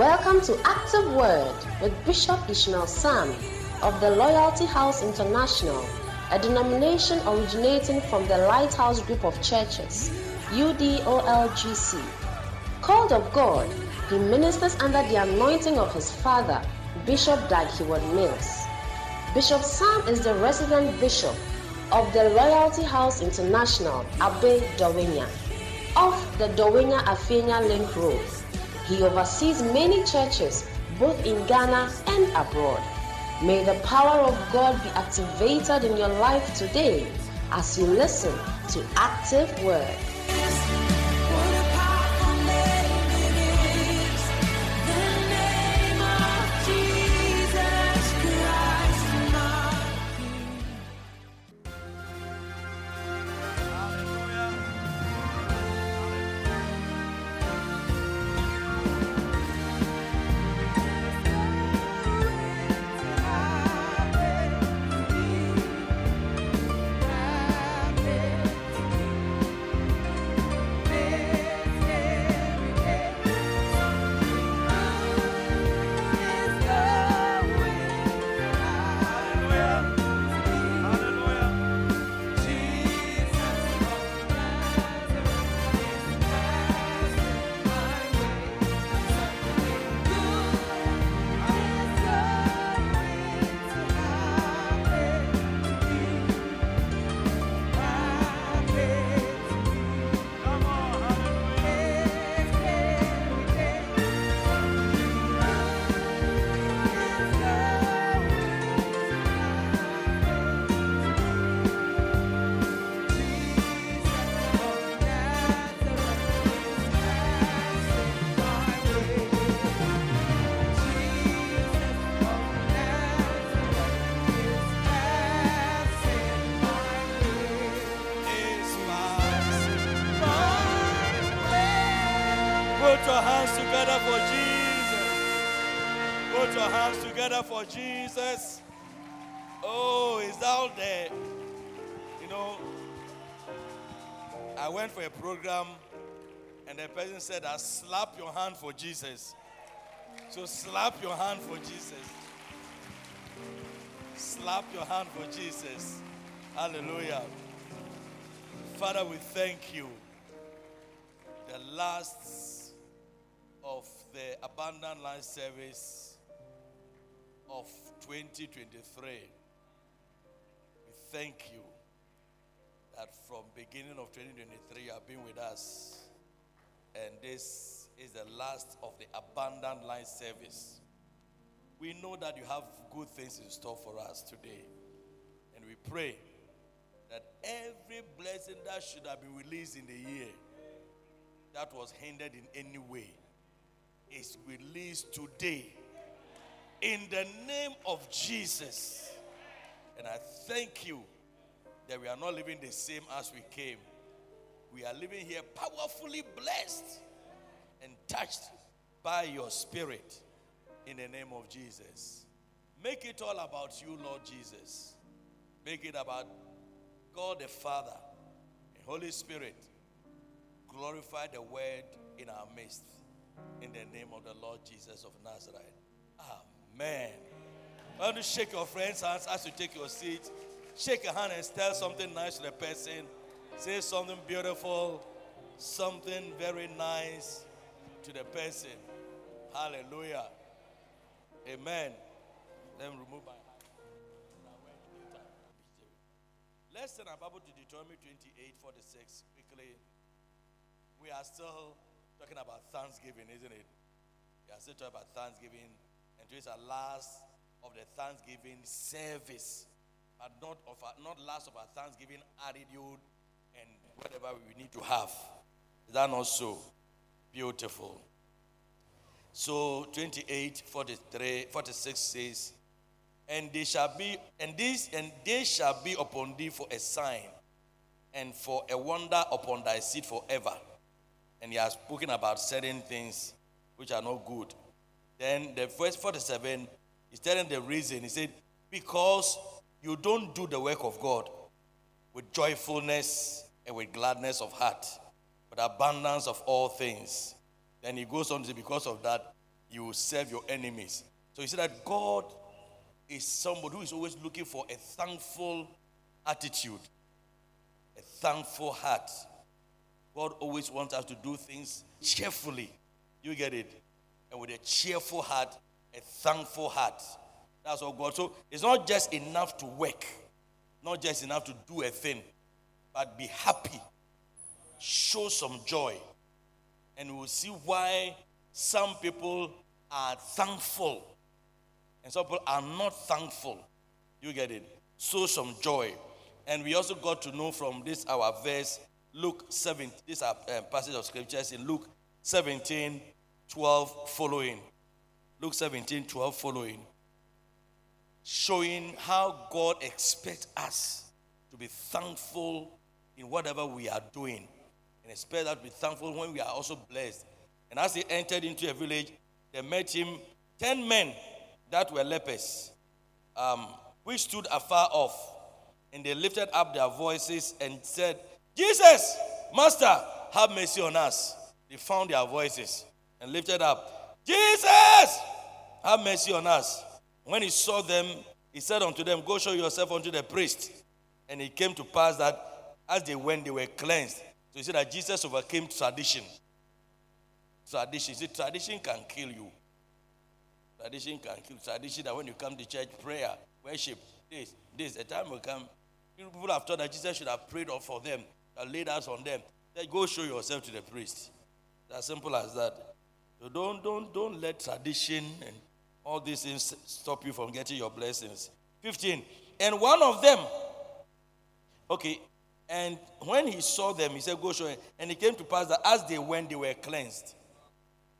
Welcome to Active Word with Bishop Ishmael Sam of the Loyalty House International, a denomination originating from the Lighthouse Group of Churches, UDOLGC. Called of God, he ministers under the anointing of his father, Bishop Dag Heward-Mills. Bishop Sam is the resident bishop of the Loyalty House International, Abe Dawenya, off the Dawhenya Afienya Link Road. He oversees many churches both in Ghana and abroad. May the power of God be activated in your life today as you listen to Active Word. For Jesus. Oh, is out there. You know, I went for a program and the person said, I slap your hand for Jesus. So slap your hand for Jesus. Slap your hand for Jesus. Hallelujah. Father, we thank you. The last of the abundant life service of 2023. We thank you that from beginning of 2023 you have been with us. And this is the last of the abundant life service. We know that you have good things in store for us today. And we pray that every blessing that should have been released in the year that was hindered in any way is released today in the name of Jesus. And I thank you that we are not living the same as we came. We are living here powerfully blessed and touched by your spirit in the name of Jesus. Make it all about you, Lord Jesus. Make it about God the Father and Holy Spirit. Glorify the word in our midst. In the name of the Lord Jesus of Nazareth. Amen. Amen. Why don't you shake your friend's hands as you take your seat? Shake a hand and tell something nice to the person. Say something beautiful, something very nice to the person. Hallelujah. Amen. Let me remove my hand. Let's turn our Bible to Deuteronomy 28 46 quickly. We are still talking about Thanksgiving, isn't it? We are still talking about Thanksgiving today's our last of the Thanksgiving service, but not of our, not last of our Thanksgiving attitude and whatever we need to have. Is that not so? Beautiful. So 28, 43, 46 says, and they shall be, and this, and they shall be upon thee for a sign, and for a wonder upon thy seed forever. And he has spoken about certain things which are not good. Then the verse 47 is telling the reason. He said, Because you don't do the work of God with joyfulness and with gladness of heart, with abundance of all things. Then he goes on to say, Because of that, you will serve your enemies. So you see that God is somebody who is always looking for a thankful attitude, a thankful heart. God always wants us to do things cheerfully. You get it? And with a cheerful heart, a thankful heart. That's what God. So it's not just enough to work, not just enough to do a thing, but be happy, show some joy. And we'll see why some people are thankful and some people are not thankful. You get it? Show some joy. And we also got to know from this our verse, Luke 7, this our uh, passage of scriptures in Luke 17, 12 following. Luke 17, 12 following. Showing how God expects us to be thankful in whatever we are doing. And expect us to be thankful when we are also blessed. And as they entered into a village, they met him 10 men that were lepers, um, which stood afar off. And they lifted up their voices and said, Jesus, Master, have mercy on us. They found their voices and lifted up, Jesus, have mercy on us. When he saw them, he said unto them, Go show yourself unto the priest. And it came to pass that as they went, they were cleansed. So he said that Jesus overcame tradition. Tradition. See, tradition can kill you. Tradition can kill. Tradition that when you come to church, prayer, worship, this, this, the time will come. People have thought that Jesus should have prayed for them, laid hands on them. Then go show yourself to the priest. It's as simple as that. So don't, don't, don't let tradition and all these things stop you from getting your blessings. 15. And one of them, okay, and when he saw them, he said, Go show him. And it came to pass that as they went, they were cleansed.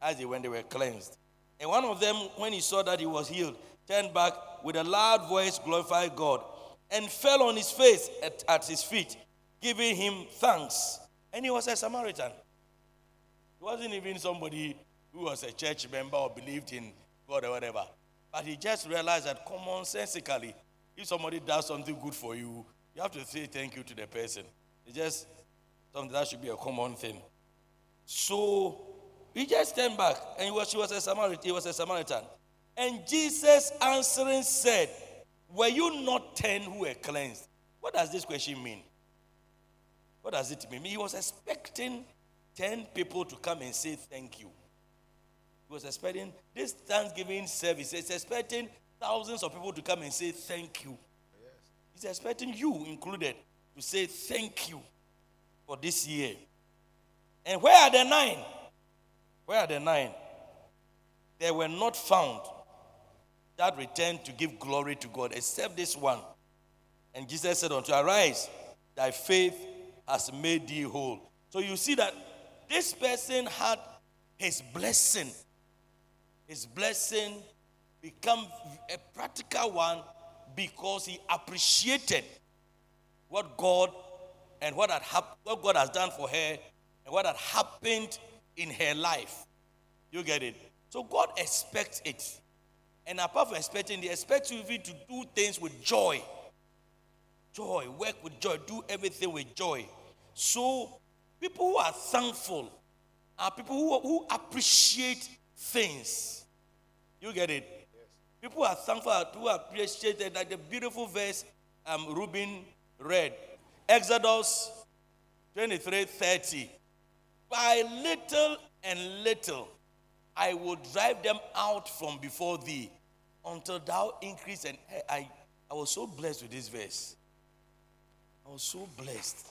As they went, they were cleansed. And one of them, when he saw that he was healed, turned back with a loud voice, glorified God, and fell on his face at, at his feet, giving him thanks. And he was a Samaritan. He wasn't even somebody who was a church member or believed in God or whatever. But he just realized that commonsensically, if somebody does something good for you, you have to say thank you to the person. It's just something that should be a common thing. So he just turned back and he was, he was a Samaritan. He was a Samaritan. And Jesus answering said, Were you not ten who were cleansed? What does this question mean? What does it mean? He was expecting 10 people to come and say thank you. He was expecting this Thanksgiving service, he's expecting thousands of people to come and say thank you. Yes. He's expecting you included to say thank you for this year. And where are the nine? Where are the nine? They were not found that returned to give glory to God except this one. And Jesus said unto Arise, thy faith has made thee whole. So you see that this person had his blessing. His blessing become a practical one because he appreciated what God and what had hap- what God has done for her and what had happened in her life. You get it? So God expects it. And apart from expecting, He expects you to do things with joy. Joy, work with joy, do everything with joy. So people who are thankful are people who, who appreciate things. You get it? Yes. People are thankful who appreciate like the beautiful verse um, Ruben read. Exodus 23 30. By little and little, I will drive them out from before thee until thou increase. And I, I was so blessed with this verse. I was so blessed.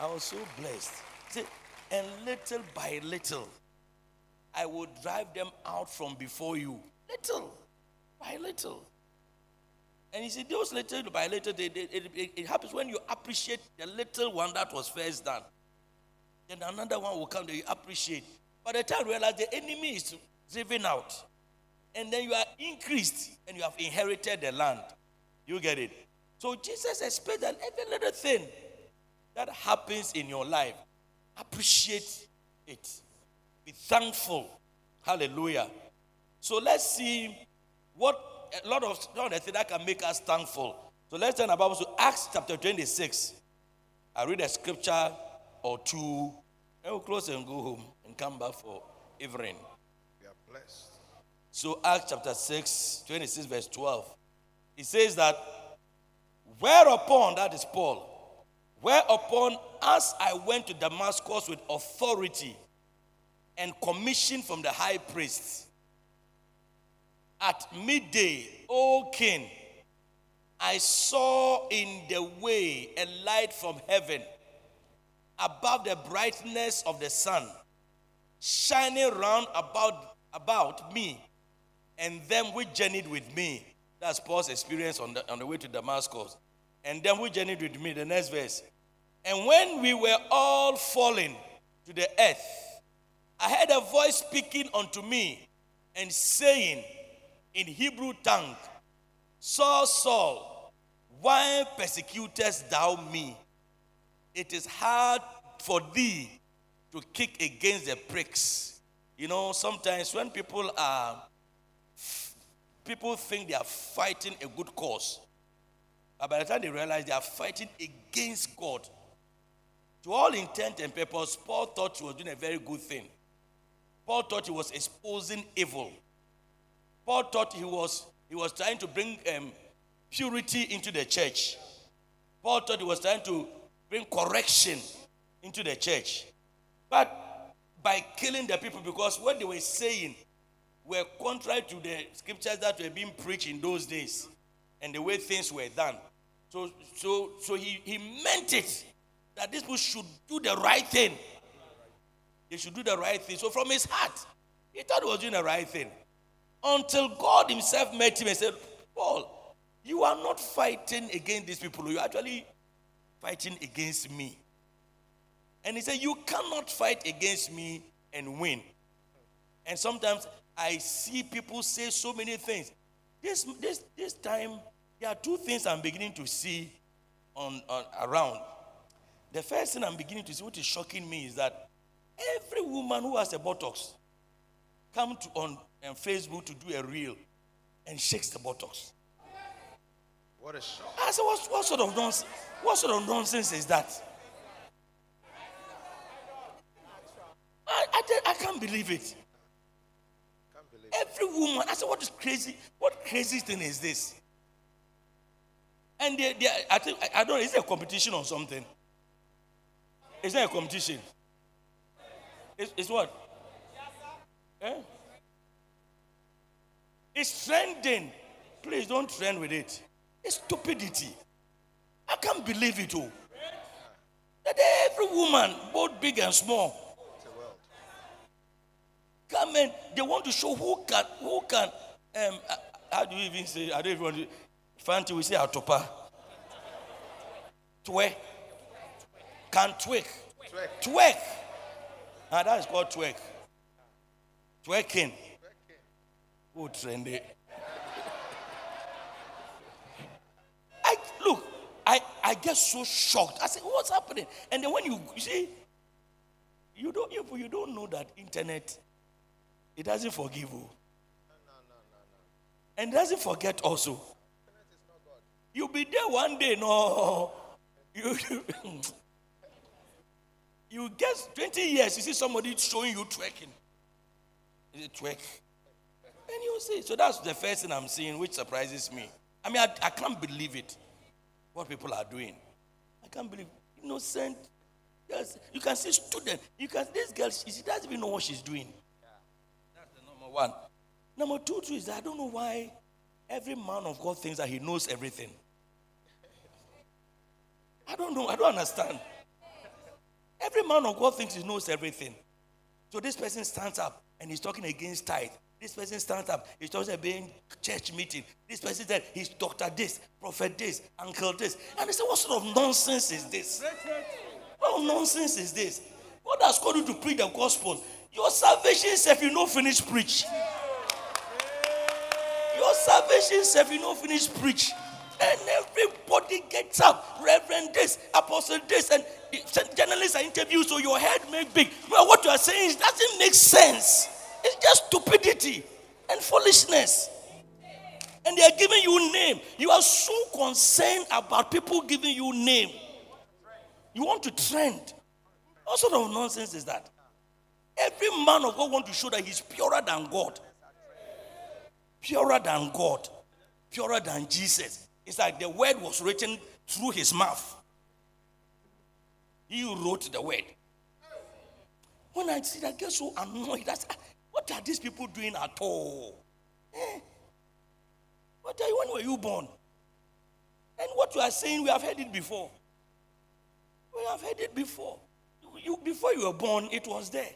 I was so blessed. See, and little by little, I will drive them out from before you. Little by little. And you see, those little by little, they, they, it, it, happens when you appreciate the little one that was first done. Then another one will come that you appreciate. By the time you realize the enemy is driven out, and then you are increased and you have inherited the land. You get it? So Jesus expects that every little thing that happens in your life, appreciate it. Be thankful. Hallelujah. So let's see what a lot of, lot of things that can make us thankful. So let's turn our Bible to Acts chapter 26. I read a scripture or two, and we'll close and go home and come back for evening. We are blessed. So, Acts chapter 6, 26, verse 12. It says that, whereupon, that is Paul, whereupon, as I went to Damascus with authority and commission from the high priest, at midday, O king, I saw in the way a light from heaven above the brightness of the sun, shining round about, about me and them which journeyed with me. That's Paul's experience on the, on the way to Damascus. And them which journeyed with me, the next verse. And when we were all falling to the earth, I heard a voice speaking unto me and saying in Hebrew tongue, Saul, Saul, why persecutest thou me? It is hard for thee to kick against the pricks. You know, sometimes when people are people think they are fighting a good cause. But by the time they realize they are fighting against God, to all intent and purpose, Paul thought he was doing a very good thing. Paul thought he was exposing evil. Paul thought he was, he was trying to bring um, purity into the church. Paul thought he was trying to bring correction into the church. But by killing the people, because what they were saying were contrary to the scriptures that were being preached in those days and the way things were done. So, so, so he, he meant it that these people should do the right thing. They should do the right thing. So from his heart, he thought he was doing the right thing. Until God himself met him and said, Paul, you are not fighting against these people. You're actually fighting against me. And he said, You cannot fight against me and win. And sometimes I see people say so many things. This, this, this time, there are two things I'm beginning to see on, on around. The first thing I'm beginning to see, what is shocking me, is that every woman who has a buttocks come to on, on Facebook to do a reel and shakes the buttocks. What a shock! I said, what, what sort of nonsense? What sort of nonsense is that? I, I, I can't believe it. Can't believe Every woman. I said, what is crazy? What crazy thing is this? And they, they, I think I don't know, is there a competition or something? Is there a competition? It's, it's what? Eh? It's trending. Please don't trend with it. It's stupidity. I can't believe it all. That every woman, both big and small, come and they want to show who can, who can, um, uh, how do you even say, I don't even want to, fancy we say atopa. Twerk. Can twerk. Twerk. Ah, that is called twerk. Twerking. Who trained it? I look, I, I get so shocked. I say, what's happening? And then when you, you see, you don't you, you don't know that internet it doesn't forgive you. And doesn't forget also. You'll be there one day, no. You, you get 20 years, you see somebody showing you twerking. Is it twerk? And you see. So that's the first thing I'm seeing, which surprises me. I mean, I, I can't believe it, what people are doing. I can't believe innocent. Yes, you can see student. You can this girl. She, she doesn't even know what she's doing Yeah. That's the number one. Number two, two is I don't know why every man of God thinks that he knows everything. I don't know. I don't understand. Every man of God thinks he knows everything. So this person stands up and he's talking against tithe. This person stands up, he's talking about church meeting. This person said he's doctor this, prophet this, uncle this. And they say, What sort of nonsense is this? What nonsense is this? God has called you to preach the gospel. Your salvation self, you know, finish preach. Your salvation self, you know, finish preach. And everybody gets up. Reverend this, apostle this, and journalists are interviewed, so your head make big. Well, what you are saying doesn't make sense. It's just stupidity and foolishness. And they are giving you name. You are so concerned about people giving you name. You want to trend. What sort of nonsense is that? Every man of God want to show that he's purer than God. Purer than God. Purer than Jesus. It's like the word was written through his mouth. He wrote the word. When I see that, I get so annoyed. That's, what are these people doing at all? Eh? What are you, when were you born? And what you are saying, we have heard it before. We have heard it before. You, before you were born, it was there.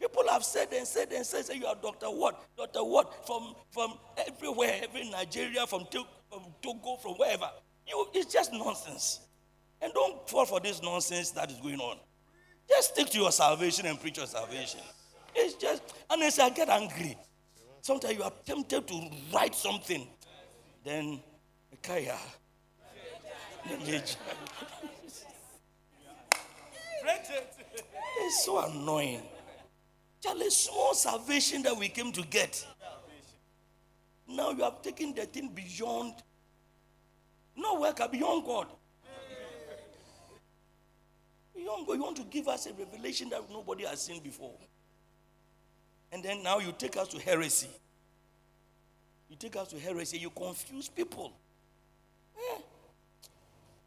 People have said and said and said, say you are Dr. What? Dr. What? From, from everywhere, every Nigeria, from, from Togo, from wherever. You, it's just nonsense. And don't fall for this nonsense that is going on. Just stick to your salvation and preach your salvation. It's just, and I say, I get angry. Sometimes you are tempted to write something. Then, Kaya. it's so annoying. A small salvation that we came to get. Now you have taken the thing beyond. No worker beyond God. Beyond God, you want to give us a revelation that nobody has seen before. And then now you take us to heresy. You take us to heresy, you confuse people. Eh.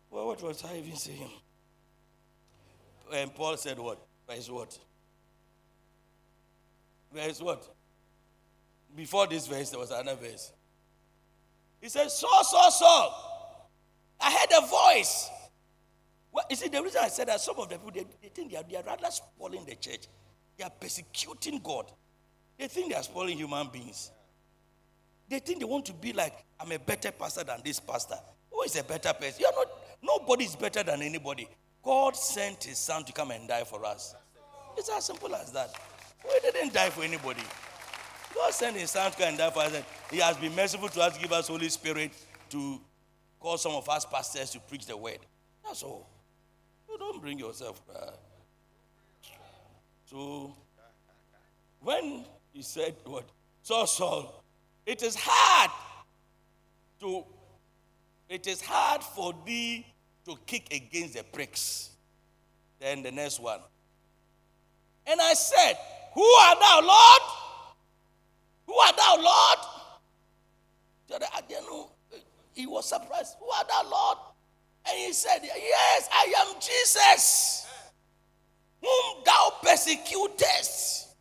Well, what was I even saying? And Paul said what? Verse what? Verse what? Before this verse, there was another verse. He said, Saul, Saul, Saul. I heard a voice. Well, you see, the reason I said that some of the people, they, they think they are, they are rather spoiling the church. They are persecuting God. They think they are spoiling human beings. They think they want to be like, I'm a better pastor than this pastor. Who is a better person? You're not, nobody is better than anybody. God sent his son to come and die for us. It's as simple as that. We didn't die for anybody. God sent his son to and die for us. He has been merciful to us, give us Holy Spirit to call some of us pastors to preach the word. That's all. You don't bring yourself. Uh, so, when he said what? So, Saul, it is hard to, it is hard for thee to kick against the pricks. Then the next one. And I said, Who art thou, Lord? Who art thou, Lord? He was surprised. Who art thou, Lord? And he said, Yes, I am Jesus, whom thou persecutest.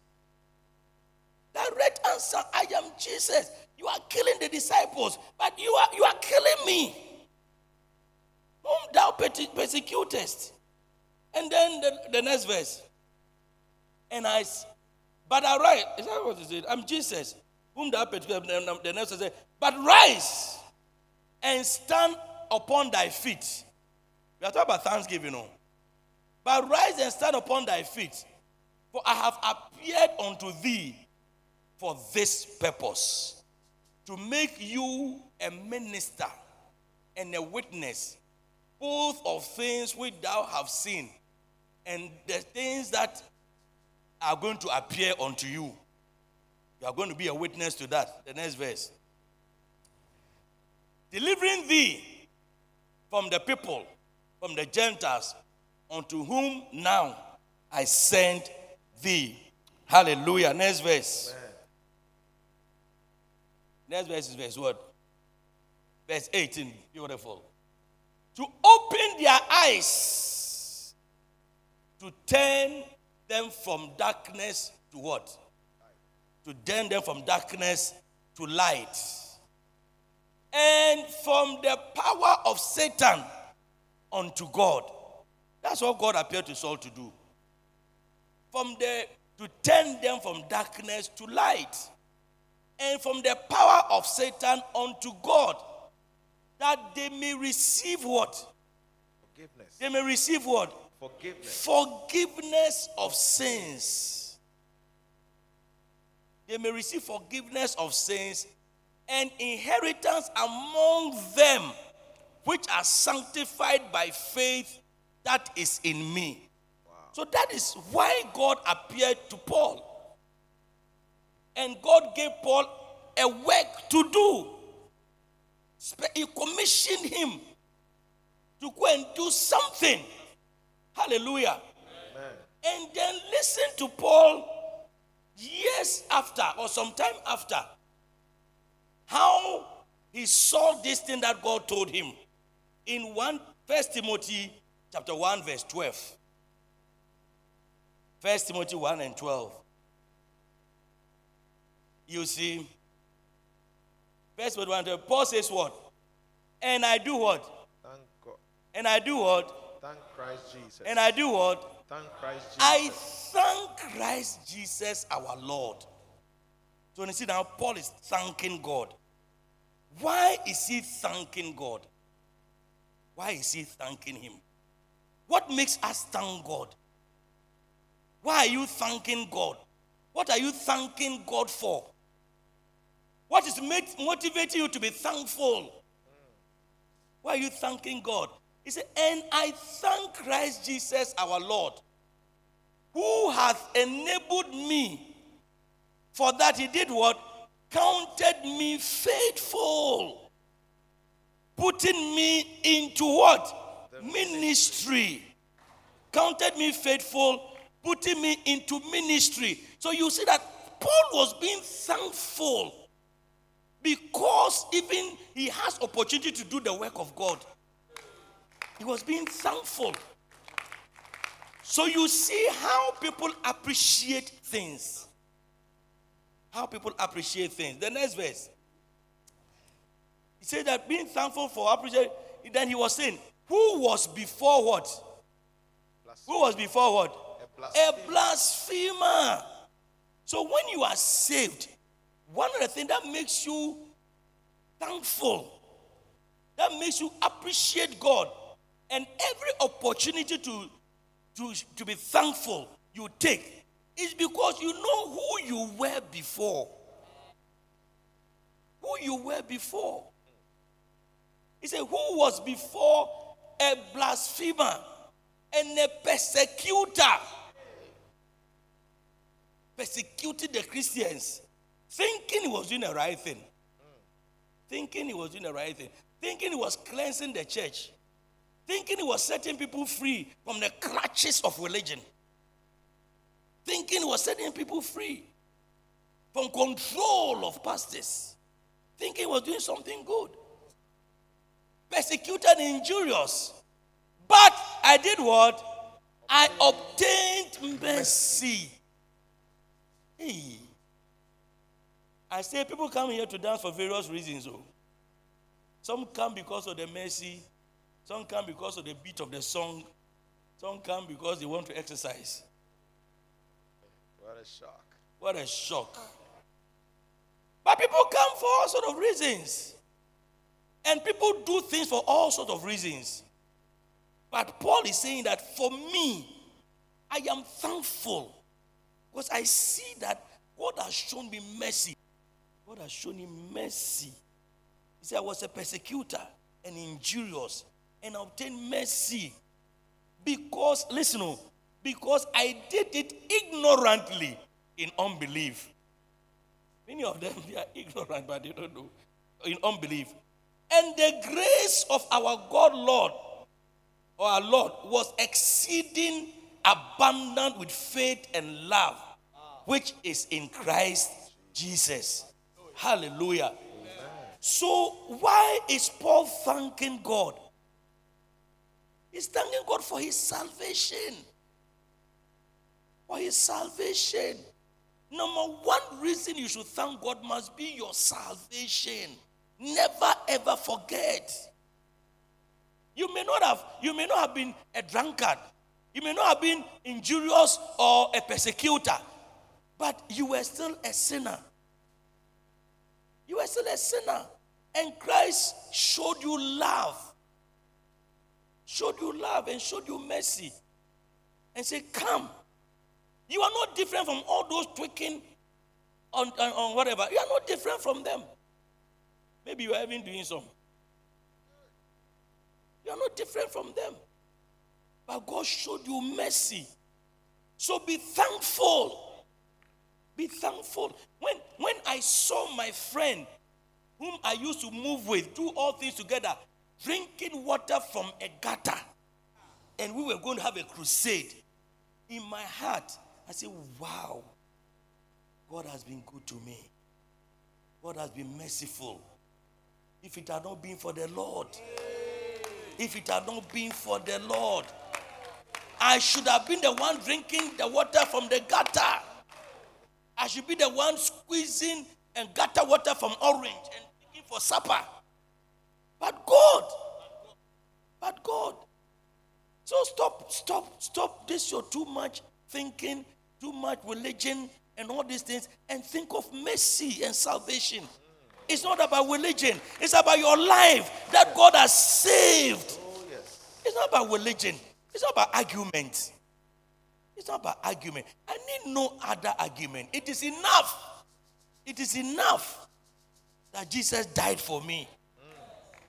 Direct answer I am Jesus. You are killing the disciples, but you are, you are killing me, whom thou persecutest. And then the, the next verse. And I, but arise. Is that what it said? I'm Jesus, whom. The next says, but rise and stand upon thy feet. We are talking about thanksgiving, no? But rise and stand upon thy feet, for I have appeared unto thee for this purpose to make you a minister and a witness, both of things which thou have seen and the things that are going to appear unto you. You are going to be a witness to that. The next verse. Delivering thee from the people, from the Gentiles, unto whom now I send thee. Hallelujah. Next verse. Amen. Next verse is verse what? Verse 18. Beautiful. To open their eyes, to turn them from darkness to what? To turn them from darkness to light and from the power of Satan unto God. That's what God appeared to Saul to do. From the to turn them from darkness to light, and from the power of Satan unto God, that they may receive what? Forgiveness. They may receive what? Forgiveness. Forgiveness of sins. They may receive forgiveness of sins and inheritance among them which are sanctified by faith that is in me. Wow. So that is why God appeared to Paul. And God gave Paul a work to do. He commissioned him to go and do something. Hallelujah. Amen. And then listen to Paul years after or sometime after, how he saw this thing that God told him in 1 First Timothy chapter 1, verse 12. First Timothy 1 and 12. You see, First Timothy 1 and 12, Paul says what? And I do what? Thank God. And I do what? Thank Christ Jesus. And I do what? Thank Christ Jesus. I thank Christ Jesus our Lord. So you see now, Paul is thanking God. Why is he thanking God? Why is he thanking him? What makes us thank God? Why are you thanking God? What are you thanking God for? What is made- motivating you to be thankful? Why are you thanking God? He said, And I thank Christ Jesus our Lord, who hath enabled me, for that he did what? Counted me faithful, putting me into what? Ministry. Counted me faithful, putting me into ministry. So you see that Paul was being thankful because even he has opportunity to do the work of God. He was being thankful. So you see how people appreciate things. How people appreciate things. The next verse. He said that being thankful for appreciate. Then he was saying, who was before what? Who was before what? A A blasphemer. So when you are saved, one of the things that makes you thankful, that makes you appreciate God, and every opportunity to, to, to be thankful you take is because you know who you were before. Who you were before. He said, Who was before a blasphemer and a persecutor? Persecuted the Christians, thinking he was doing the right thing. Thinking he was doing the right thing. Thinking he was cleansing the church. Thinking he was setting people free from the clutches of religion. Thinking he was setting people free from control of pastors. Thinking he was doing something good. Persecuted and injurious. But I did what? I obtained mercy. Hey. I say people come here to dance for various reasons. Oh. Some come because of the mercy, some come because of the beat of the song, some come because they want to exercise. What a shock. What a shock. But people come for all sort of reasons. And people do things for all sort of reasons. But Paul is saying that for me, I am thankful because I see that God has shown me mercy. God has shown him mercy. He said, I was a persecutor and injurious and obtain mercy because, listen, oh, because I did it ignorantly in unbelief. Many of them they are ignorant, but they don't know. In unbelief. And the grace of our God, Lord, or our Lord, was exceeding abundant with faith and love, which is in Christ Jesus. Hallelujah. So, why is Paul thanking God? He's thanking God for his salvation. For his salvation. Number one reason you should thank God must be your salvation. Never ever forget. You may not have you may not have been a drunkard. You may not have been injurious or a persecutor, but you were still a sinner. You were still a sinner. And Christ showed you love. Showed you love and showed you mercy. And said, Come. You are not different from all those tweaking on, on, on whatever. You are not different from them. Maybe you are even doing some. You are not different from them. But God showed you mercy. So be thankful. Be thankful. When, when I saw my friend, whom I used to move with, do all things together, drinking water from a gutter, and we were going to have a crusade, in my heart, I said, Wow. God has been good to me. God has been merciful. If it had not been for the Lord, if it had not been for the Lord, I should have been the one drinking the water from the gutter. I should be the one squeezing and gutter water from orange and taking for supper. But God, but God. So stop, stop, stop this your too much thinking, too much religion, and all these things, and think of mercy and salvation. It's not about religion, it's about your life that God has saved. Oh, yes. It's not about religion, it's not about argument. It's not about argument. I need no other argument. It is enough. It is enough that Jesus died for me.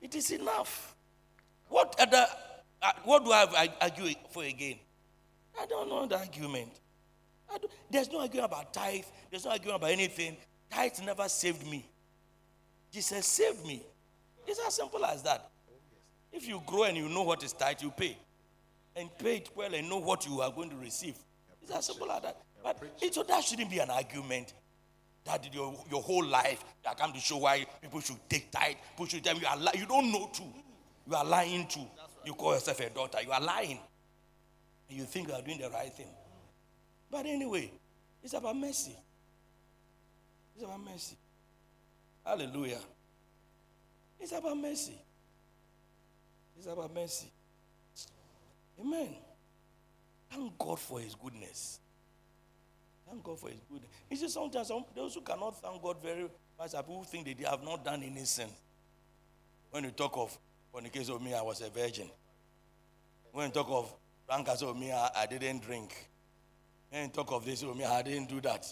It is enough. What other? Uh, what do I argue for again? I don't know the argument. There's no argument about tithe. There's no argument about anything. Tithe never saved me. Jesus saved me. It's as simple as that. If you grow and you know what is tithe, you pay. And pay it well and know what you are going to receive. It's as simple as that. But it, so that shouldn't be an argument. That did your, your whole life, I come to show why people should take tithe. People should tell you, are li- you don't know too. You are lying too. You call yourself a daughter. You are lying. And you think you are doing the right thing. But anyway, it's about mercy. It's about mercy. Hallelujah. It's about mercy. It's about mercy. Amen. Thank God for His goodness. Thank God for His goodness. You see, sometimes some, those who cannot thank God very much are people who think they have not done any sin. When you talk of, in the case of me, I was a virgin. When you talk of drunkards of oh, me, I, I didn't drink. When you talk of this of me, I didn't do that.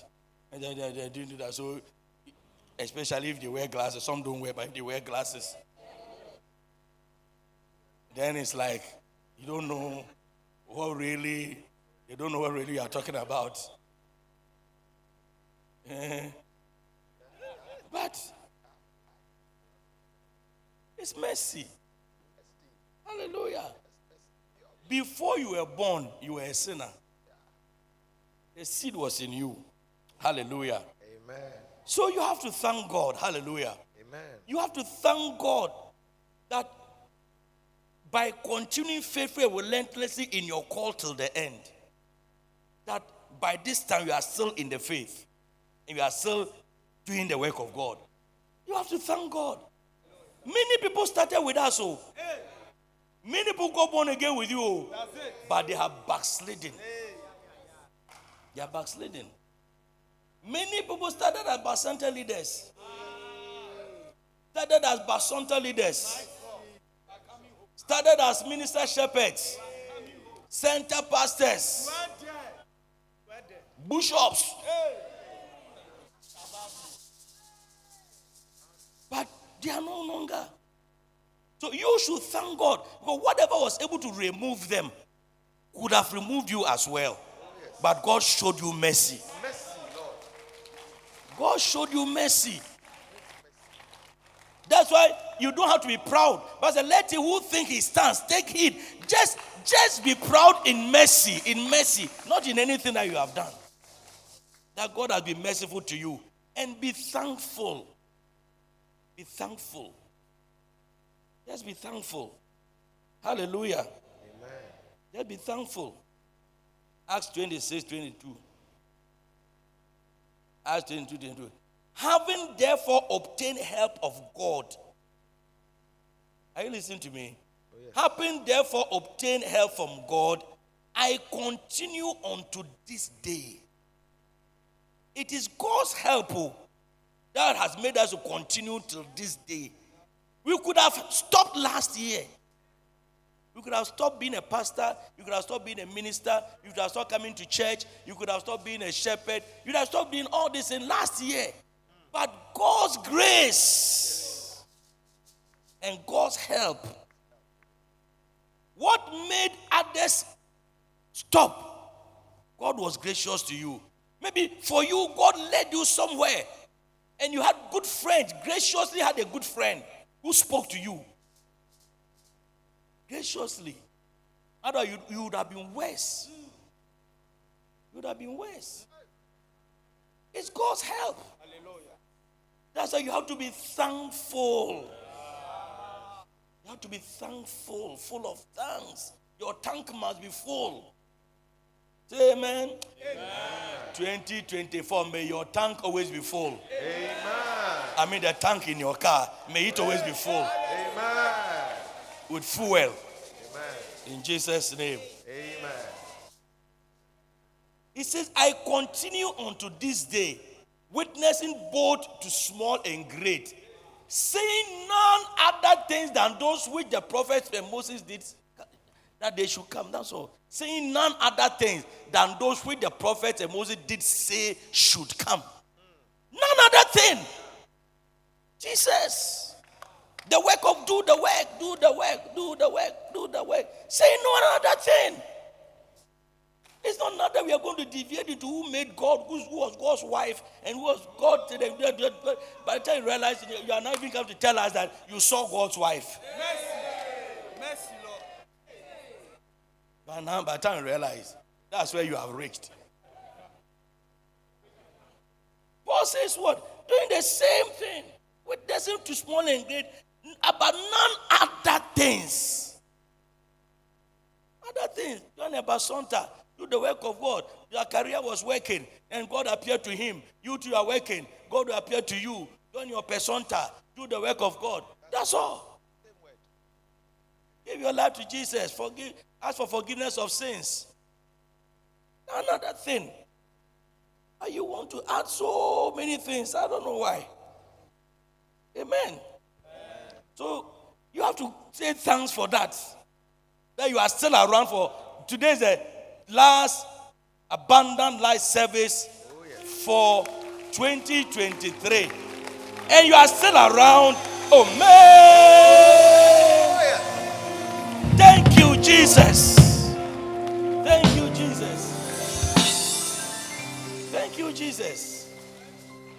And they, they, they didn't do that. So, especially if they wear glasses, some don't wear, but if they wear glasses, then it's like you don't know what really, you don't know what really you are talking about. Eh. But it's mercy. Hallelujah. Before you were born, you were a sinner. The seed was in you. Hallelujah. Amen. So you have to thank God. Hallelujah. Amen. You have to thank God that by continuing faithfully and relentlessly in your call till the end, that by this time you are still in the faith and you are still doing the work of God. You have to thank God. Many people started with us, oh. Many people got born again with you, oh. but they have backslidden. They are backslidden. Many people started as Bacenta leaders. Started as Bacenta leaders. Started as minister shepherds. Center pastors. Bishops. They are no longer. So you should thank God. But whatever was able to remove them could have removed you as well. But God showed you mercy. Mercy. God showed you mercy. That's why you don't have to be proud. But let him who think he stands take heed. Just, just be proud in mercy, in mercy, not in anything that you have done. That God has been merciful to you. And be thankful. Be thankful. Just be thankful. Hallelujah. Amen. Just be thankful. Acts 26, 22. Acts 22, 22. Having therefore obtained help of God. Are you listening to me? Oh, Having therefore obtained help from God, I continue unto this day. It is God's help oh, that has made us to continue till this day. We could have stopped last year. You could have stopped being a pastor. You could have stopped being a minister. You could have stopped coming to church. You could have stopped being a shepherd. You could have stopped doing all this in last year. But God's grace and God's help, what made others stop? God was gracious to you. Maybe for you, God led you somewhere and you had good friends, graciously had a good friend who spoke to you graciously. Otherwise, you, you would have been worse. You would have been worse. It's God's help. That's why you have to be thankful. You have to be thankful, full of thanks. Your tank must be full. Say amen. amen. 2024, may your tank always be full. Amen. I mean, the tank in your car, may it always be full. Amen. With fuel. Amen. In Jesus' name. Amen. He says, I continue unto this day, witnessing both to small and great, saying none other things than those which the prophets and Moses did that they should come. That's all. Saying none other things than those which the prophets and Moses did say should come. None other thing. Jesus. The work of do the work, do the work, do the work, do the work. Say no other thing. It's not now that we are going to deviate into who made God, who was God's wife, and who was God. By the time you realize you are now even come to tell us that you saw God's wife. Mercy. Mercy, Lord. But now, by the time you realize, that's where you have reached. Paul says what? Doing the same thing. Witnessing to small and great, about none other things. Other things. John about Santa do the work of God. Your career was working, and God appeared to him. You too are working. God will appear to you. Join your bacenta. Do the work of God. That's all. Give your life to Jesus. Forgive. Ask for forgiveness of sins. Another thing. You want to add so many things. I don't know why. Amen. Amen. So you have to say thanks for that. That you are still around for today's the last abundant life service for 2023 and you are still around oh man thank you jesus thank you jesus thank you jesus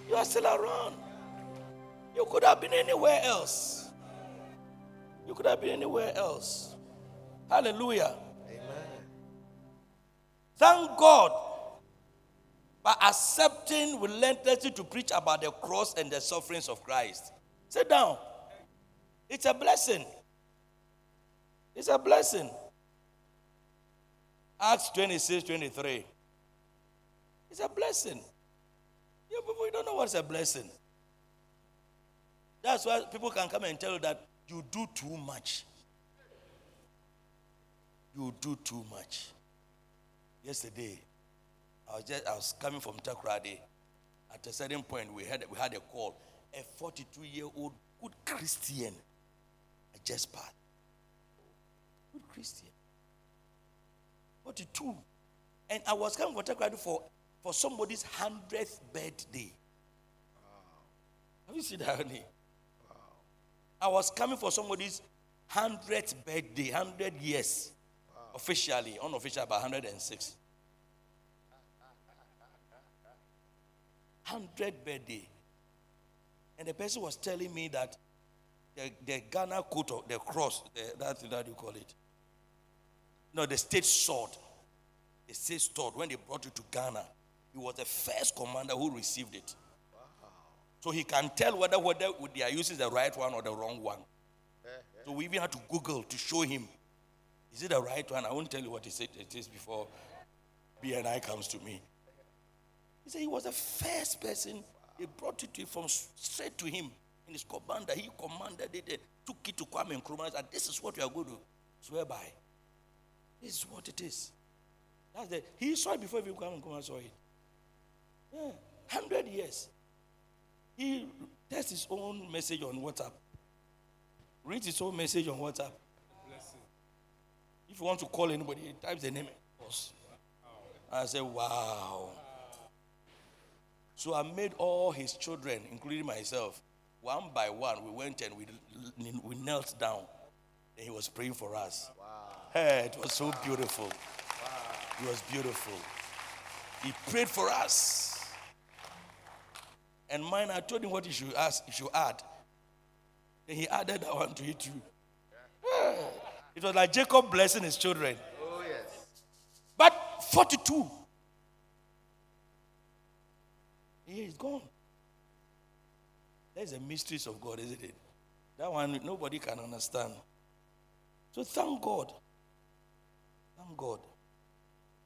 you are still around you could have been anywhere else you could have been anywhere else hallelujah Amen. Thank God by accepting relentlessly to preach about the cross and the sufferings of Christ. Sit down. It's a blessing. It's a blessing. Acts 26 23. It's a blessing. You people, you don't know what's a blessing. That's why people can come and tell you that you do too much. You do too much. Yesterday, I was just I was coming from Takoradi. At a certain point, we had we had a call. A 42 year old good Christian, I just passed. Good Christian. 42. And I was coming from Takoradi for for somebody's hundredth birthday. Have you seen that, honey? Wow. I was coming for somebody's hundredth birthday, hundred years officially, unofficial, about 106. 100 birthday. And the person was telling me that the, the Ghana coat of the cross, the, that's what you call it. No, the state sword. The state sword, when they brought it to Ghana, he was the first commander who received it. So he can tell whether, whether they are using the right one or the wrong one. So we even had to Google to show him is it the right one? I won't tell you what he said it is before BNI comes to me. He said he was the first person. They brought it to from straight to him in his commander. He commanded it, took it to Kwame Nkrumah and said, This is what we are going to swear by. This is what it is. That's the, he saw it before even Kwame Nkrumah saw it. Yeah, 100 years. He tests his own message on WhatsApp. Reads his own message on WhatsApp. If you want to call anybody, he types the name. I said, wow. So I made all his children, including myself, one by one. We went and we, we knelt down. And he was praying for us. Wow. Hey, it was so beautiful. Wow. It was beautiful. He prayed for us. And mine, I told him what he should ask, he should add. Then he added that one to it too. Yeah. It was like Jacob blessing his children. Oh, yes. But 42. He is gone. There's the mysteries of God, isn't it? That one nobody can understand. So thank God. Thank God.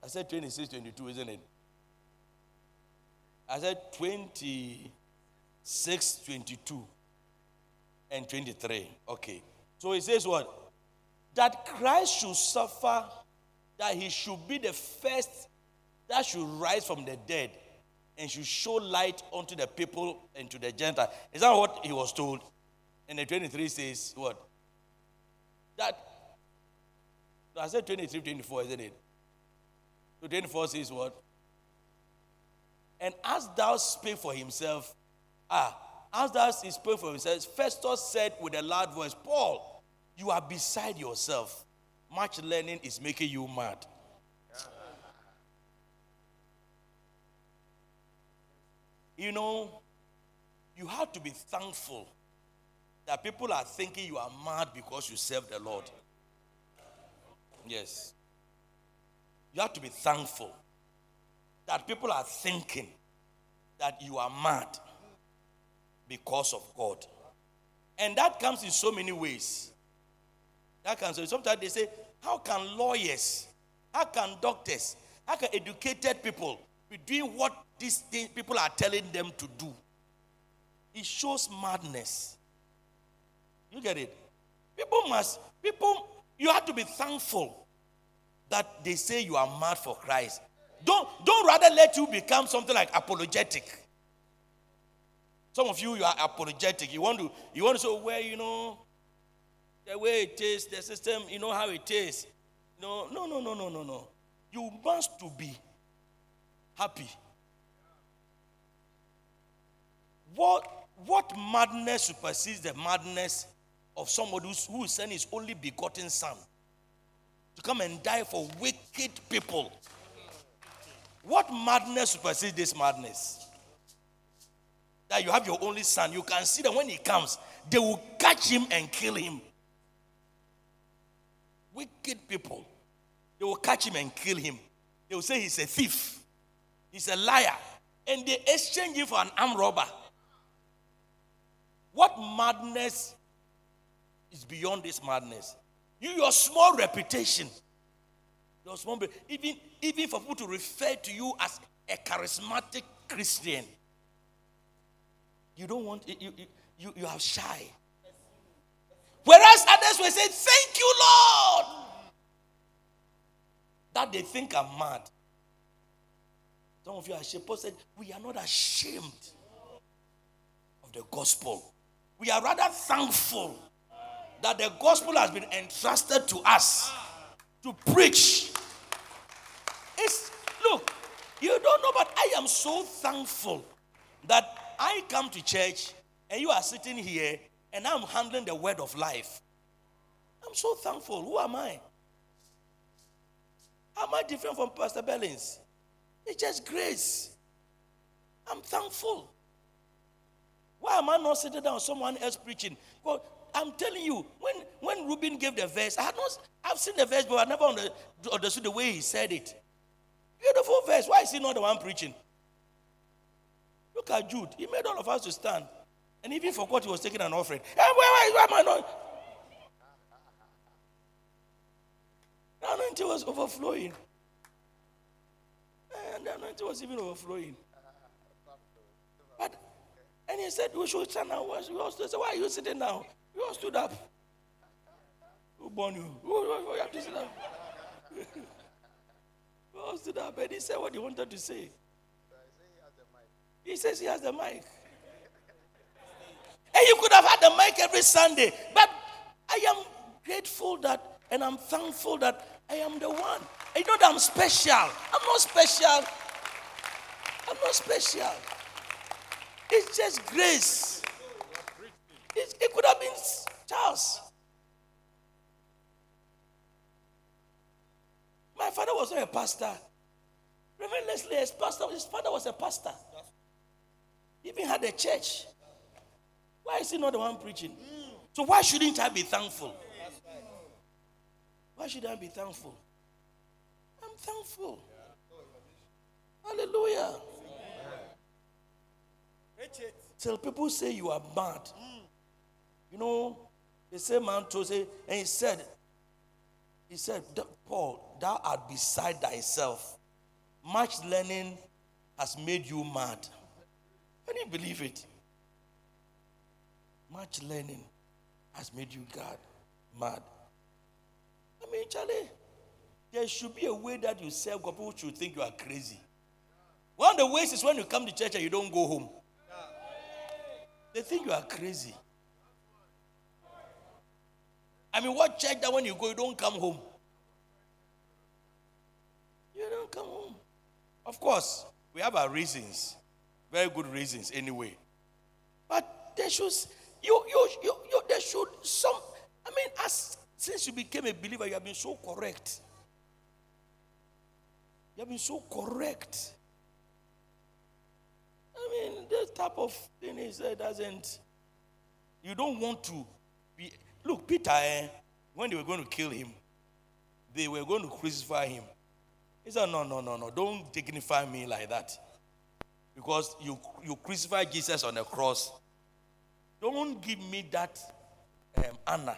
I said 26, 22, isn't it? I said 26, 22, and 23. Okay. So he says what? That Christ should suffer, that he should be the first that should rise from the dead and should show light unto the people and to the Gentile. Is that what he was told? And the 23 says what? That I said 23, 24, isn't it? So 24 says what? And as thou speak for himself, ah, as thou speak for himself, Festus said with a loud voice, Paul, you are beside yourself. Much learning is making you mad. You know, you have to be thankful that people are thinking you are mad because you serve the Lord. Yes. You have to be thankful that people are thinking that you are mad because of God. And that comes in so many ways. That comes. Sometimes they say, How can lawyers, how can doctors, how can educated people be doing what these things, people are telling them to do? It shows madness. You get it? People must, people, you have to be thankful that they say you are mad for Christ. Don't, don't rather let you become something like apologetic. Some of you, you are apologetic. You want to, you want to say, oh, well, you know, the way it is, the system, you know how it is. No, no, no, no, no, no, no. You must to be happy. What, what madness supersedes the madness of somebody who sent his only begotten son to come and die for wicked people? What madness supersedes this madness? That you have your only son. You can see that when he comes, they will catch him and kill him. Wicked people. They will catch him and kill him. They will say he's a thief, he's a liar. And they exchange him for an armed robber. What madness is beyond this madness? You, your small reputation, your small, even, even for people to refer to you as a charismatic Christian, you don't want, you, you, you are shy. Whereas others will say, Thank you, Lord. That they think I'm mad. Some of you are ashamed. Paul said, We are not ashamed of the gospel. We are rather thankful that the gospel has been entrusted to us to preach. You don't know, but I am so thankful that I come to church and you are sitting here and I'm handling the word of life. I'm so thankful. Who am I? Am I different from Pastor Bellings? It's just grace. I'm thankful. Why am I not sitting down someone else preaching? Well, I'm telling you, when, when Ruben gave the verse, I had not, I've seen the verse, but I never understood the way he said it. Beautiful verse. Why is he not the one preaching? Look at Jude. He made all of us to stand. And even forgot he was taking an offering. Eh, hey, where, where, where am I not? The anointing was overflowing. Eh, and the anointing was even overflowing. But, and he said, We should stand now. We all stood. Why are you sitting now? You all stood up. Who born you? Who, who, who have to sit? all stood up. And he said what he wanted to say. He says he has the mic. And you could have had the mic every Sunday. But I am grateful that, and I'm thankful that I am the one. I know that I'm special. I'm not special. I'm not special. It's just grace. It, it could have been Charles. My father was not a pastor. Reverend Leslie, his pastor, his father was a pastor. He even had a church. Why is he not the one preaching? So why shouldn't I be thankful? Why should I be thankful? I'm thankful. Hallelujah. till people say you are bad. You know, the same man told say, and he said, he said, Paul, thou art beside thyself. Much learning has made you mad. Can you believe it? Much learning has made you God mad. I mean, Charlie, there should be a way that you serve God. People should think you are crazy. One of the ways is when you come to church and you don't go home. They think you are crazy. I mean, what church that when you go, you don't come home? You don't come home. Of course, we have our reasons, very good reasons anyway. But there should you you you, you there should some. I mean, as since you became a believer, you have been so correct. You have been so correct. I mean, this type of thing is uh, doesn't. You don't want to. Look, Peter, eh, when they were going to kill him, they were going to crucify him. He said, No, no, no, no, don't dignify me like that. Because you, you crucify Jesus on the cross. Don't give me that um, honor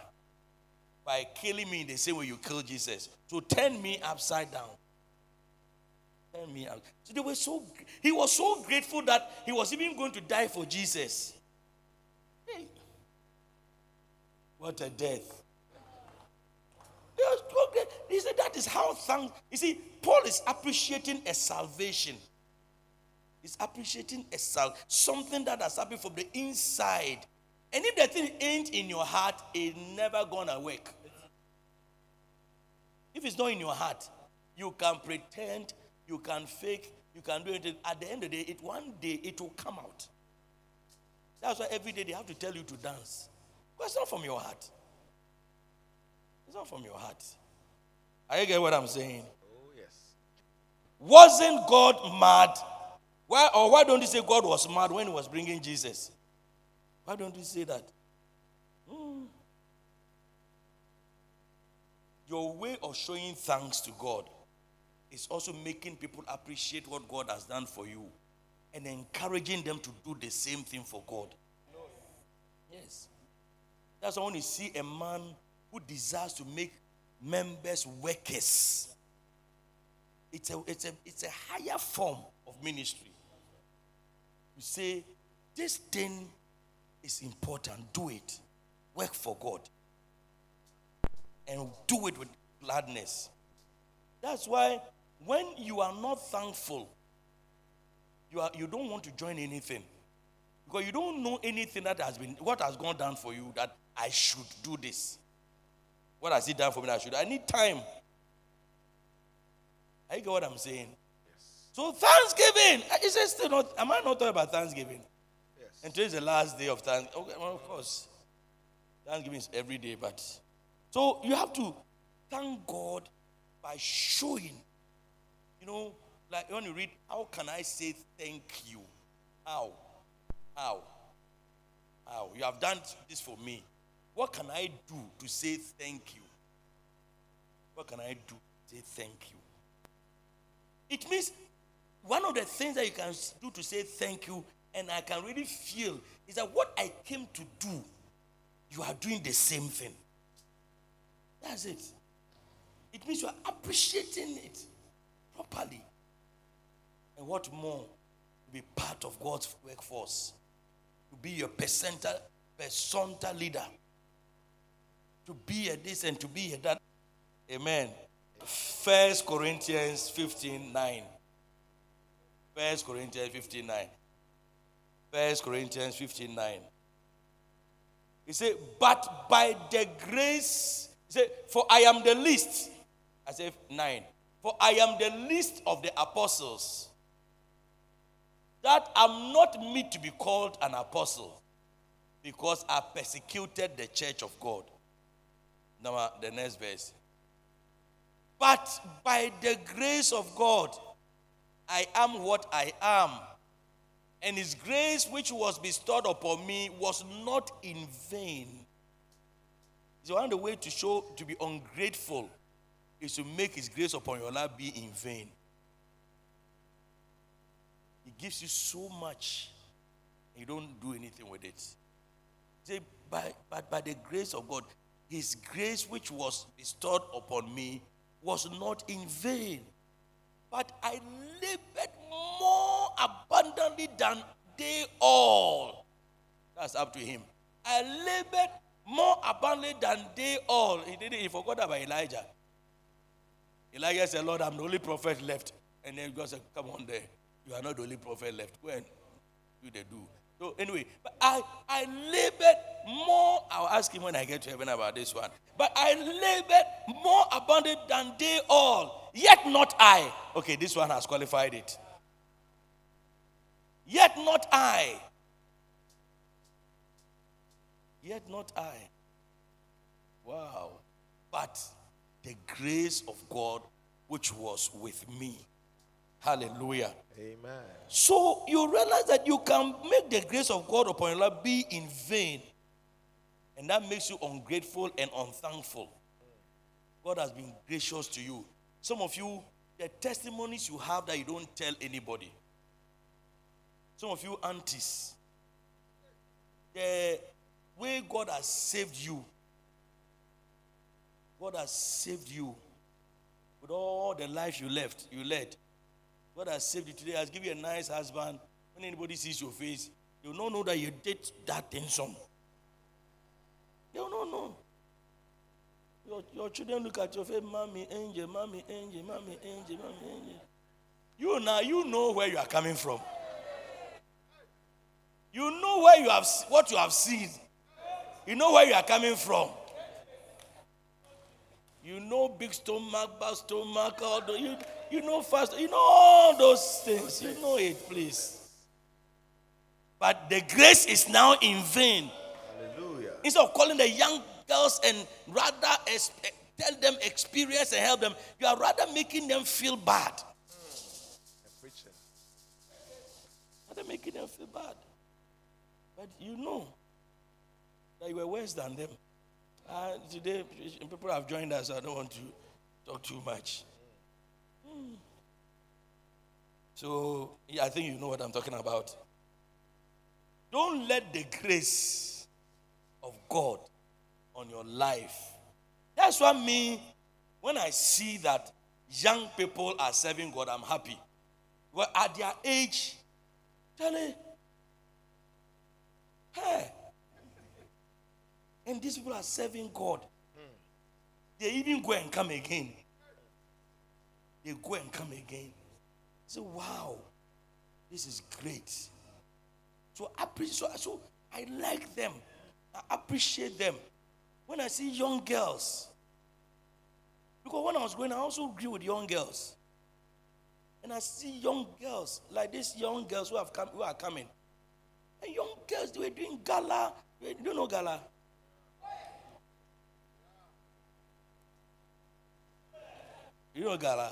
by killing me in the same way you killed Jesus. So turn me upside down. Turn me out. So they were so he was so grateful that he was even going to die for Jesus. What a death. He said that is how thank you see, Paul is appreciating a salvation. He's appreciating a sal- something that has happened from the inside. And if the thing ain't in your heart, it's never gonna work. If it's not in your heart, you can pretend, you can fake, you can do it. At the end of the day, it one day it will come out. That's why every day they have to tell you to dance. But it's not from your heart. It's not from your heart. Are you get what I'm saying? Oh, yes. Wasn't God mad? Why or why don't you say God was mad when he was bringing Jesus? Why don't you say that? Hmm. Your way of showing thanks to God is also making people appreciate what God has done for you and encouraging them to do the same thing for God. Yes. That's when you see a man who desires to make members workers, it's a, it's a, it's a higher form of ministry. You say, this thing is important, do it. Work for God. And do it with gladness. That's why when you are not thankful, you, are, you don't want to join anything. Because you don't know anything that has been, what has gone down for you that I should do this. What has he done for me I should? I need time. I get what I'm saying? Yes. So Thanksgiving, is it still not, am I not talking about Thanksgiving? Yes. And today is the last day of Thanksgiving. Okay, well, of course. Thanksgiving is every day, but so you have to thank God by showing. You know, like when you read, how can I say thank you? How? How? How? You have done this for me. What can I do to say thank you? What can I do to say thank you? It means one of the things that you can do to say thank you, and I can really feel, is that what I came to do, you are doing the same thing. That's it. It means you are appreciating it properly. And what more? To be part of God's workforce. To be your bacenta, bacenta leader. To be a this and to be a that. Amen. First Corinthians 15 9. First Corinthians 15 9. First Corinthians 15 9. He said, But by the grace, he said, For I am the least. I said, 9. For I am the least of the apostles, that I'm not meet to be called an apostle, because I persecuted the church of God. Now, uh, the next verse. But by the grace of God, I am what I am. And his grace, which was bestowed upon me, was not in vain. So, one of the way to show to be ungrateful is to make his grace upon your life be in vain. He gives you so much. You don't do anything with it. Say, by, but by the grace of God, His grace which was bestowed upon me was not in vain, but I labored more abundantly than they all. That's up to Him. I labored more abundantly than they all. He didn't. He forgot about Elijah. Elijah said, "Lord, I'm the only prophet left." And then God said, "Come on, there. You are not the only prophet left. Go and do the do." So anyway, but I I labored more. I'll ask him when I get to heaven about this one. But I labored more abundant than they all. Yet not I. Okay, this one has qualified it. Yet not I. Yet not I. Wow. But the grace of God which was with me. Hallelujah. Amen. So you realize that you can make the grace of God upon your life be in vain. And that makes you ungrateful and unthankful. God has been gracious to you. Some of you, the testimonies you have that you don't tell anybody. Some of you aunties, the way God has saved you, God has saved you with all the life you left, you led. God has saved you today, has given you a nice husband. When anybody sees your face, they will not know that you did that thing some. They will not know. Your, your children look at your face, mommy, angel, mommy, angel, mommy, angel, mommy, angel. You now, you know where you are coming from. You know where you have what you have seen. You know where you are coming from. You know big stomach, bad stomach, all the, you, you know fast, you know all those things. You know it, please. But the grace is now in vain. Hallelujah. Instead of calling the young girls and rather tell them experience and help them, you are rather making them feel bad. Mm. Preaching. Rather making them feel bad. But you know that you were worse than them. Uh, today, people have joined us. So I don't want to talk too much. Hmm. So, yeah, I think you know what I'm talking about. Don't let the grace of God on your life. That's what me, when I see that young people are serving God, I'm happy. Well, at their age, Charlie, hey, and these people are serving God. They even go and come again. They go and come again. So wow, this is great. So I appreciate. So, so I like them. I appreciate them. When I see young girls, because when I was growing, I also grew with young girls. And I see young girls like these young girls who have come, who are coming. And young girls, they were doing gala. You don't know gala? You know gala?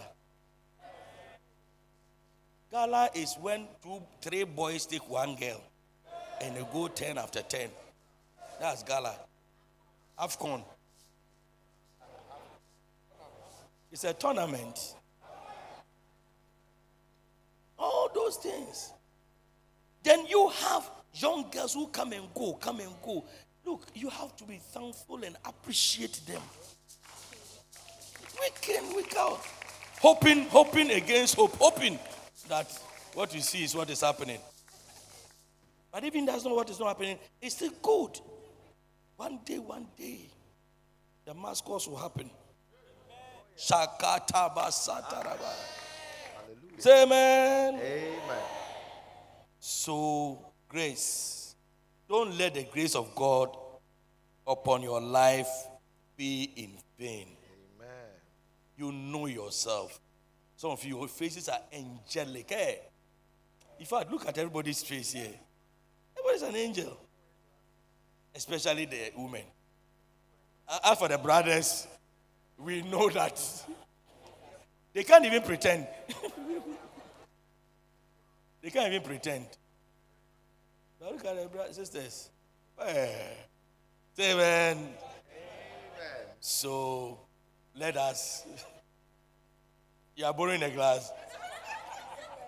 Gala is when two, three boys take one girl and they go 10 after 10. That's gala. AFCON. It's a tournament. All those things. Then you have young girls who come and go, come and go. Look, you have to be thankful and appreciate them. Week in, week out. Hoping, hoping against hope, hoping that what you see is what is happening. But even that's not what is not happening, it's still good. One day, one day, the mass course will happen. Shakataba sataraba. Say amen. Amen. So, grace. Don't let the grace of God upon your life be in vain. You know yourself. Some of your faces are angelic. Eh? In fact, look at everybody's face here. Everybody's an angel. Especially the women. As for the brothers, we know that. They can't even pretend. they can't even pretend. But look at the brothers, sisters. Eh. Say amen. Amen. So let us. You are borrowing a glass.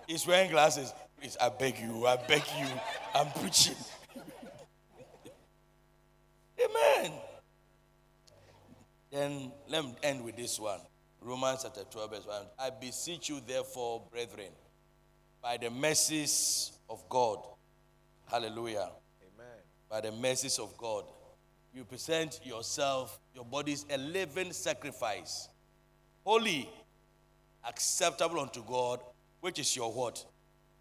He's wearing glasses. Please, I beg you, I beg you. I'm preaching. Amen. Then let me end with this one. Romans chapter 12, verse 1. I beseech you, therefore, brethren, by the mercies of God. Hallelujah. Amen. By the mercies of God. You present yourself, your bodies, a living sacrifice, holy, acceptable unto God, which is your what?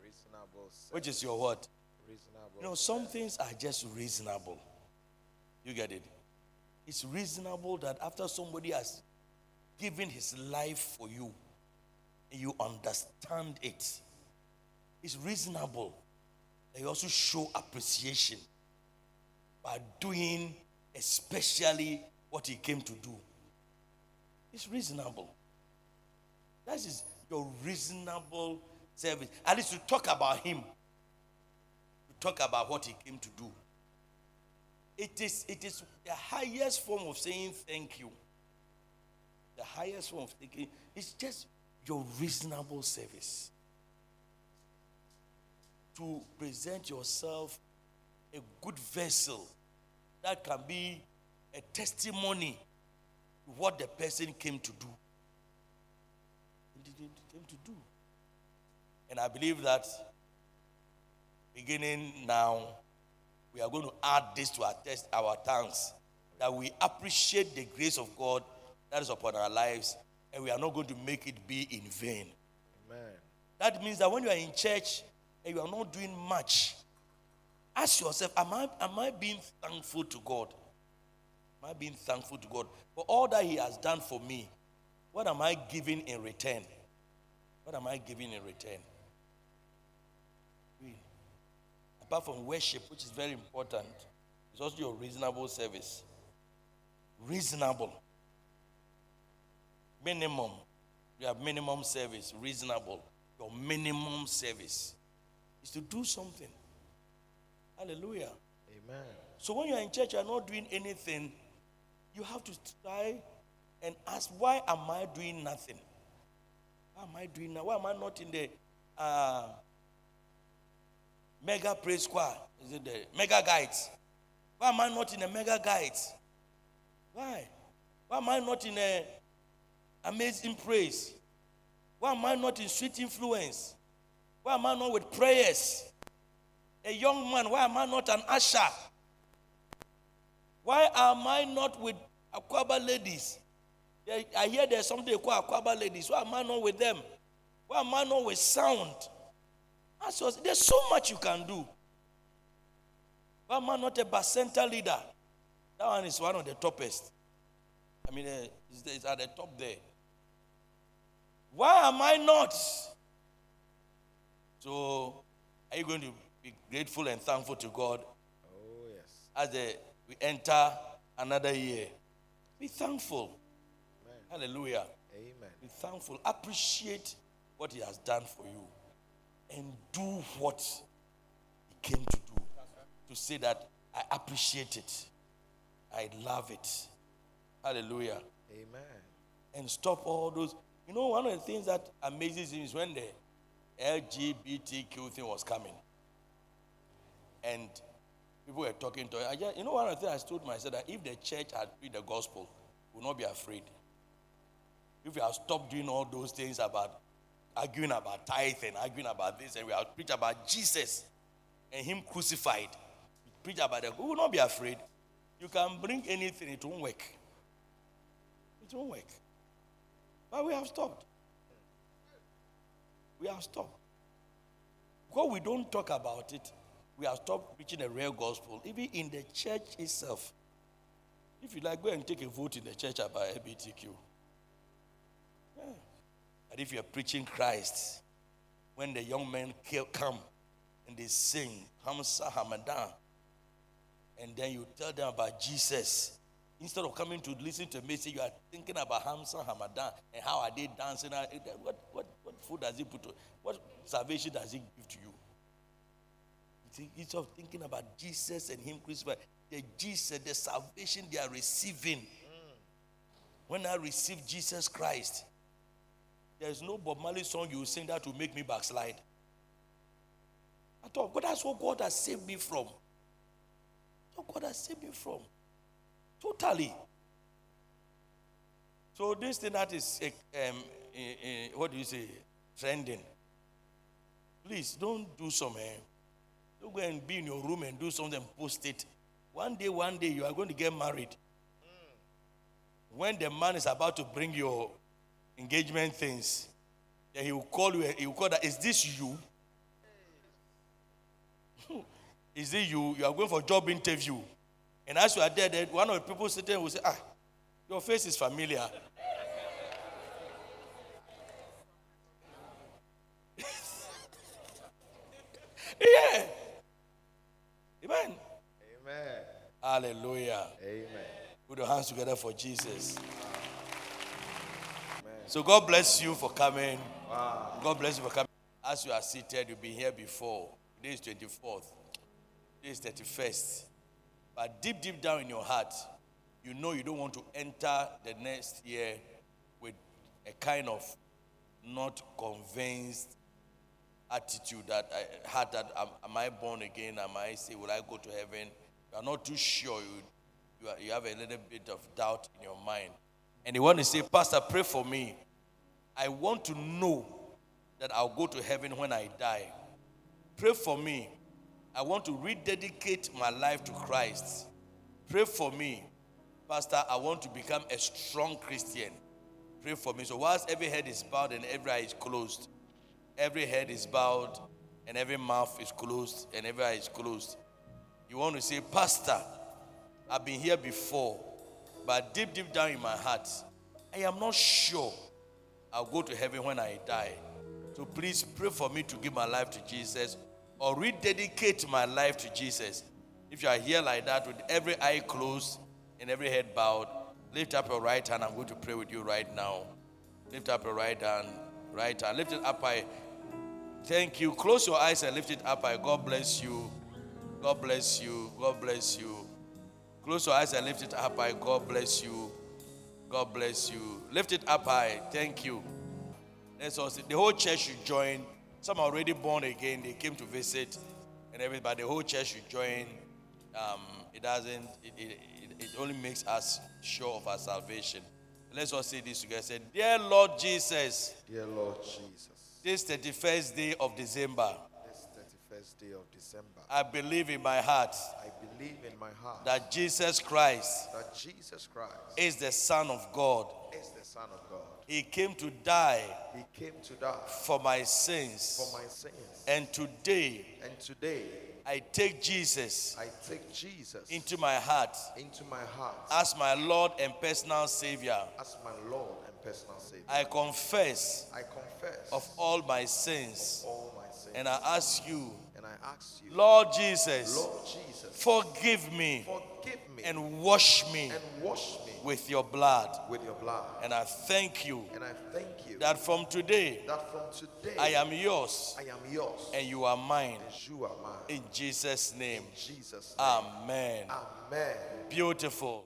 Reasonable. Which is your what? Reasonable. You know, some things are just reasonable. You get it? It's reasonable that after somebody has given his life for you, you understand it, it's reasonable that you also show appreciation by doing especially what he came to do. It's reasonable. That is your reasonable service. At least to talk about him, to talk about what he came to do. It is, it is the highest form of saying thank you. The highest form of thanking is just your reasonable service. To present yourself a good vessel that can be a testimony to what the person came to do. Came to do. And I believe that beginning now, we are going to add this to our test, our tongues, that we appreciate the grace of God that is upon our lives, and we are not going to make it be in vain. Amen. That means that when you are in church and you are not doing much, ask yourself, am I, am I being thankful to God? Am I being thankful to God for all that He has done for me? What am I giving in return? What am I giving in return? We- Apart from worship, which is very important, it's also your reasonable service. Reasonable. Minimum. You have minimum service, reasonable. Your minimum service is to do something. Hallelujah. Amen. So when you're in church, you're not doing anything, you have to try and ask, why am I doing nothing? Why am I doing that? Why am I not in the uh, mega praise choir? Is it the mega guides? Why am I not in the mega guides? Why? Why am I not in a amazing praise? Why am I not in sweet influence? Why am I not with prayers? A young man, why am I not an usher? Why am I not with Aquaba ladies? I hear there's something they Aquaba ladies. Why am I not with them? Why am I not with sound? There's so much you can do. Why am I not a bacenta leader? That one is one of the toppest. I mean, eh, it's, it's at the top there. Why am I not? So, are you going to be grateful and thankful to God Oh, yes. as the, we enter another year? Be thankful. Hallelujah. Amen. Be thankful. Appreciate what He has done for you. And do what He came to do. To say that I appreciate it. I love it. Hallelujah. Amen. And stop all those. You know, one of the things that amazes me is when the LGBTQ thing was coming. And people were talking to I just, you know, one of the things I told myself that if the church had preached the gospel, would not be afraid. If we have stopped doing all those things about arguing about tithe and arguing about this, and we have preached about Jesus and Him crucified, preach about it, we will not be afraid. You can bring anything, it won't work. It won't work. But we have stopped. We have stopped. Because we don't talk about it, we have stopped preaching the real gospel, even in the church itself. If you like, go and take a vote in the church about LGBTQ. Yeah. But if you're preaching Christ, when the young men come and they sing Hamsa Hamadan, and then you tell them about Jesus, instead of coming to listen to a message, you are thinking about Hamsa Hamadan and how are they dancing. What, what, what food does he put to What salvation does he give to you? Instead of thinking about Jesus and Him crucified, the Jesus, the salvation they are receiving. When I receive Jesus Christ, there's no Bob Marley song you sing that will make me backslide. At all. But that's what God has saved me from. That's what God has saved me from. Totally. So this thing that is eh, um, eh, eh, what do you say trending. Please don't do some. Eh, don't go and be in your room and do something and post it. One day, one day you are going to get married. When the man is about to bring your engagement things, then he will call you. He will call that. Is this you? is it you? You are going for a job interview, and as you are there, one of the people sitting will say, "Ah, your face is familiar." yeah. Amen. Amen. Hallelujah. Amen. Put your hands together for Jesus. Amen. So God bless you for coming. Wow. God bless you for coming. As you are seated, you've been here before. Today is 24th. Today is 31st. But deep, deep down in your heart, you know you don't want to enter the next year with a kind of not convinced attitude that I had that am, am I born again? Am I say will I go to heaven? You are not too sure. You you, are, you have a little bit of doubt in your mind, and you want to say, Pastor, pray for me. I want to know that I'll go to heaven when I die. Pray for me. I want to rededicate my life to Christ. Pray for me. Pastor, I want to become a strong Christian. Pray for me. So, whilst every head is bowed and every eye is closed, every head is bowed and every mouth is closed and every eye is closed, you want to say, Pastor, I've been here before, but deep, deep down in my heart, I am not sure I'll go to heaven when I die. So please pray for me to give my life to Jesus or rededicate my life to Jesus. If you are here like that with every eye closed and every head bowed, lift up your right hand. I'm going to pray with you right now. Lift up your right hand. Right hand. Lift it up high. Thank you. Close your eyes and lift it up high. God bless you. God bless you. God bless you. Close your eyes and lift it up high. God bless you. God bless you. Lift it up high. Thank you. Let's. The whole church should join. Some are already born again. They came to visit and everybody. The whole church should join. Um, it doesn't, it, it, it, it only makes us sure of our salvation. Let's all say this together. Say, Dear Lord Jesus, Dear Lord Jesus, this 31st day of December, this 31st day of December, I believe in my heart I believe in my heart that Jesus Christ that Jesus Christ is the Son of God. is the Son of God. He came to die He came to die for my sins. for my sins. And today, And today, I take Jesus I take Jesus into my heart into my heart as my Lord and personal Savior. as my Lord personal Savior. I confess I confess of all my sins all my sins. and I ask you, and I ask you, Lord Jesus, Lord Jesus, forgive me forgive me and wash me and wash me with your blood. with your blood. And I thank you And I thank you that from today that from today I am yours I am yours and you are mine. and you are mine. In Jesus' name. In Jesus' name. Amen. Amen. Beautiful.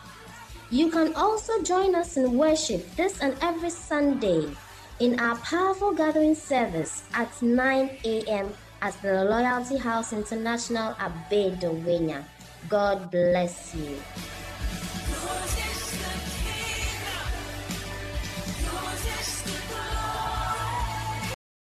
You can also join us in worship this and every Sunday in our powerful gathering service at 9 a.m. at the Loyalty House International at Bay God bless you.